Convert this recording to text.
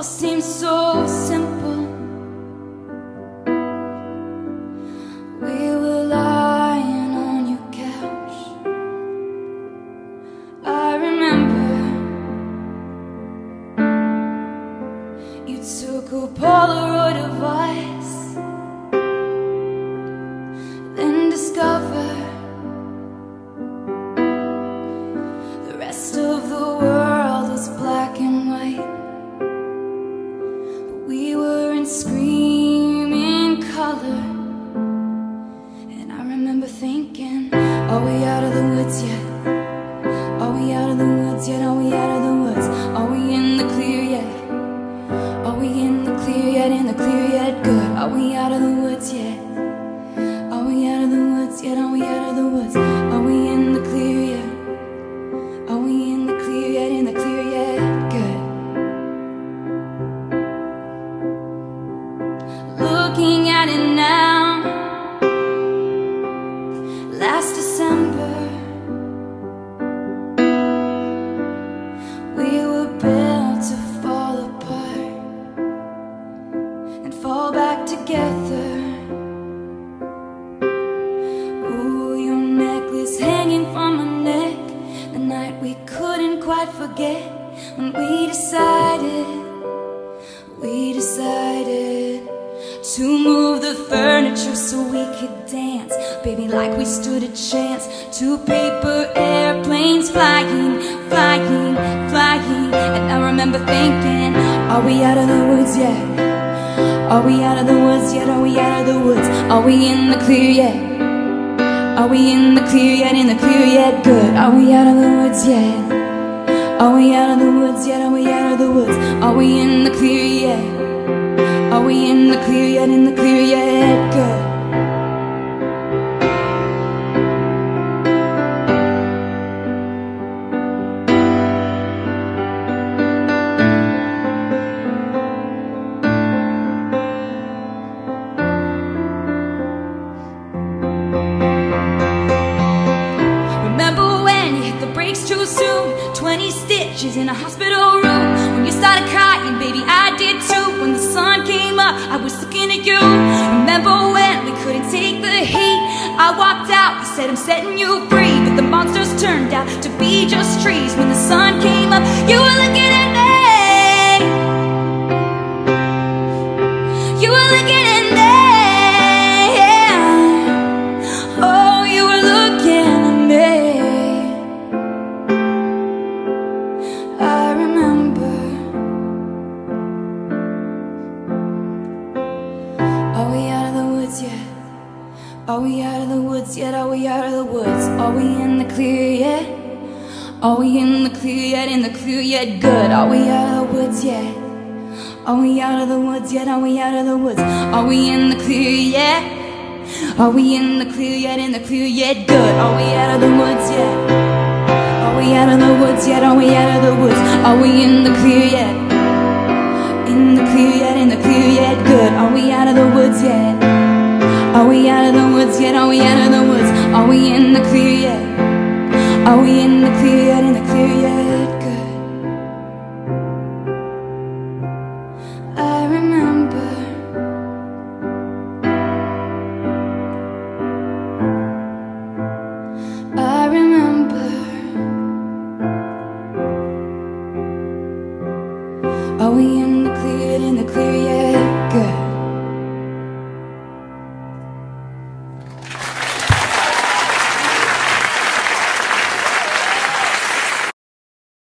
all seems so simple. We were lying on your couch. I remember you took a Polaroid of us, were in color. And I remember thinking, Are we out of the woods yet? Are we out of the woods yet? Are we out of the woods? Are we in the clear yet? Are we in the clear yet? In the clear yet? Good. Are we out of the woods yet? Are we out of the woods yet? Are we out of the woods? Looking at it now, last December, we were built to fall apart and fall back together. Ooh, your necklace hanging from my neck. The night we couldn't quite forget when we decided, we decided to move the furniture so we could dance. Baby, like we stood a chance. Two paper airplanes flying, flying, flying. And I remember thinking, are we out of the woods yet? Are we out of the woods yet? Are we out of the woods? Are we in the clear yet? Are we in the clear yet? In the clear yet? Good. Are we out of the woods yet? Are we out of the woods yet? Are we out of the woods? Are we in the clear yet? We in the clear yet? In the clear yet? Good. Remember when you hit the brakes too soon? 20 stitches in a hospital room. I was looking at you. Remember when we couldn't take the heat? I walked out, I said, I'm setting you free. But the monsters turned out to be just trees. When the sun Are we out of the woods yet? Are we out of the woods? Are we in the clear yet? Are we in the clear yet? In the clear yet? Good. Are we out of the woods yet? Are we out of the woods yet? Are we out of the woods? Are we in the clear yet? Are we in the clear yet? In the clear yet? Good. Are we out of the woods yet? Are we out of the woods yet? Are we out of the woods? Are we in the clear yet? In the clear yet? In the clear yet? Good. Are we out of the woods yet? Are we out of the woods yet? Are we out of the woods? Are we in the clear yet? Are we in the clear yet? In the clear yet?